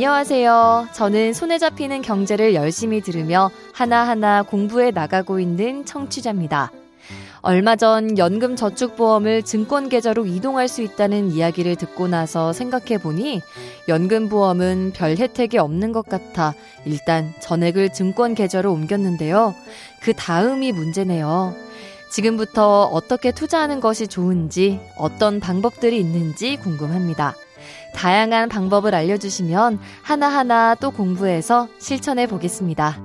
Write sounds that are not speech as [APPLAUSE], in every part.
안녕하세요. 저는 손에 잡히는 경제를 열심히 들으며 하나하나 공부해 나가고 있는 청취자입니다. 얼마 전 연금저축보험을 증권계좌로 이동할 수 있다는 이야기를 듣고 나서 생각해 보니 연금보험은 별 혜택이 없는 것 같아 일단 전액을 증권계좌로 옮겼는데요. 그 다음이 문제네요. 지금부터 어떻게 투자하는 것이 좋은지 어떤 방법들이 있는지 궁금합니다. 다양한 방법을 알려주시면 하나하나 또 공부해서 실천해 보겠습니다.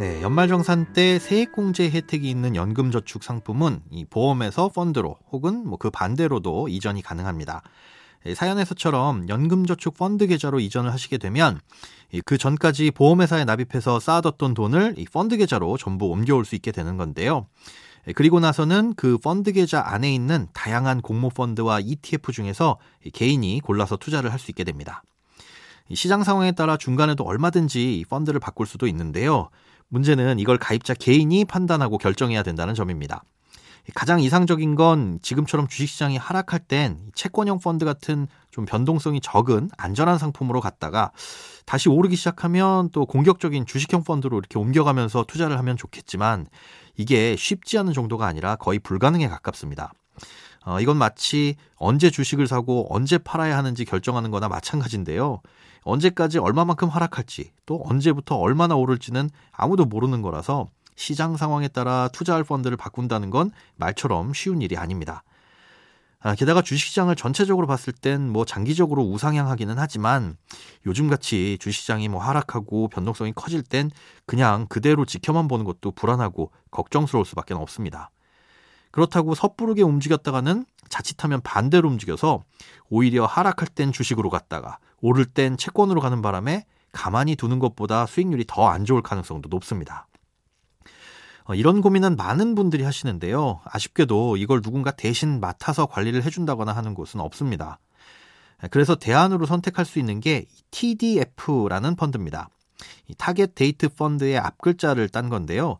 네, 연말정산 때 세액공제 혜택이 있는 연금저축 상품은 이 보험에서 펀드로 혹은 뭐 그 반대로도 이전이 가능합니다. 사연에서처럼 연금저축 펀드 계좌로 이전을 하시게 되면 그 전까지 보험회사에 납입해서 쌓아뒀던 돈을 이 펀드 계좌로 전부 옮겨올 수 있게 되는 건데요. 그리고 나서는 그 펀드 계좌 안에 있는 다양한 공모 펀드와 ETF 중에서 개인이 골라서 투자를 할 수 있게 됩니다. 시장 상황에 따라 중간에도 얼마든지 펀드를 바꿀 수도 있는데요. 문제는 이걸 가입자 개인이 판단하고 결정해야 된다는 점입니다. 가장 이상적인 건 지금처럼 주식시장이 하락할 땐 채권형 펀드 같은 좀 변동성이 적은 안전한 상품으로 갔다가 다시 오르기 시작하면 또 공격적인 주식형 펀드로 이렇게 옮겨가면서 투자를 하면 좋겠지만 이게 쉽지 않은 정도가 아니라 거의 불가능에 가깝습니다. 어, 이건 마치 언제 주식을 사고 언제 팔아야 하는지 결정하는 거나 마찬가지인데요. 언제까지 얼마만큼 하락할지 또 언제부터 얼마나 오를지는 아무도 모르는 거라서 시장 상황에 따라 투자할 펀드를 바꾼다는 건 말처럼 쉬운 일이 아닙니다. 아, 게다가 주식시장을 전체적으로 봤을 땐 뭐 장기적으로 우상향하기는 하지만 요즘같이 주식시장이 뭐 하락하고 변동성이 커질 땐 그냥 그대로 지켜만 보는 것도 불안하고 걱정스러울 수밖에 없습니다. 그렇다고 섣부르게 움직였다가는 자칫하면 반대로 움직여서 오히려 하락할 땐 주식으로 갔다가 오를 땐 채권으로 가는 바람에 가만히 두는 것보다 수익률이 더 안 좋을 가능성도 높습니다. 어, 이런 고민은 많은 분들이 하시는데요. 아쉽게도 이걸 누군가 대신 맡아서 관리를 해준다거나 하는 곳은 없습니다. 그래서 대안으로 선택할 수 있는 게 TDF라는 펀드입니다. target date fund의 앞글자를 딴 건데요.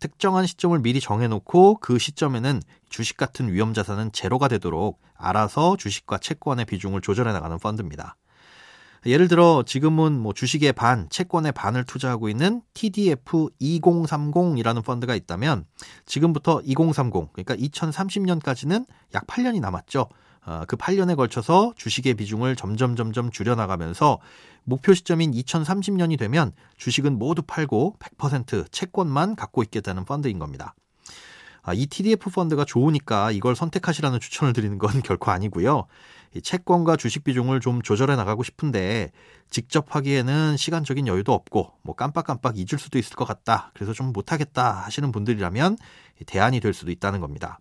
특정한 시점을 미리 정해놓고 그 시점에는 주식 같은 위험 자산은 제로가 되도록 알아서 주식과 채권의 비중을 조절해 나가는 펀드입니다. 예를 들어 지금은 뭐 주식의 반, 채권의 반을 투자하고 있는 TDF 2030이라는 펀드가 있다면 지금부터 2030, 그러니까 2030년까지는 약 8년이 남았죠. 어, 그 8년에 걸쳐서 주식의 비중을 점점 점점 줄여나가면서 목표 시점인 2030년이 되면 주식은 모두 팔고 100% 채권만 갖고 있게 되는 펀드인 겁니다. 아, 이 TDF 펀드가 좋으니까 이걸 선택하시라는 추천을 드리는 건 [LAUGHS] 결코 아니고요. 채권과 주식 비중을 좀 조절해 나가고 싶은데 직접 하기에는 시간적인 여유도 없고 뭐 깜빡깜빡 잊을 수도 있을 것 같다. 그래서 좀 못하겠다 하시는 분들이라면 대안이 될 수도 있다는 겁니다.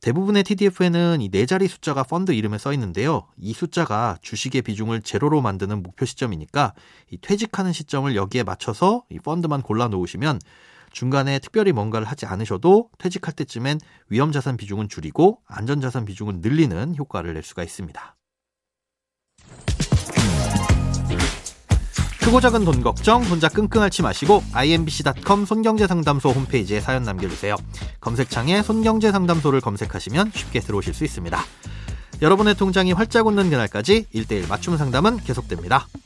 대부분의 TDF에는 이 네 자리 숫자가 펀드 이름에 써 있는데요. 이 숫자가 주식의 비중을 제로로 만드는 목표 시점이니까 이 퇴직하는 시점을 여기에 맞춰서 이 펀드만 골라 놓으시면 중간에 특별히 뭔가를 하지 않으셔도 퇴직할 때쯤엔 위험 자산 비중은 줄이고 안전 자산 비중은 늘리는 효과를 낼 수가 있습니다. 크고 작은 돈 걱정 혼자 끙끙 앓지 마시고 imbc.com 손경제상담소 홈페이지에 사연 남겨주세요. 검색창에 손경제상담소를 검색하시면 쉽게 들어오실 수 있습니다. 여러분의 통장이 활짝 웃는 그날까지 1대1 맞춤 상담은 계속됩니다.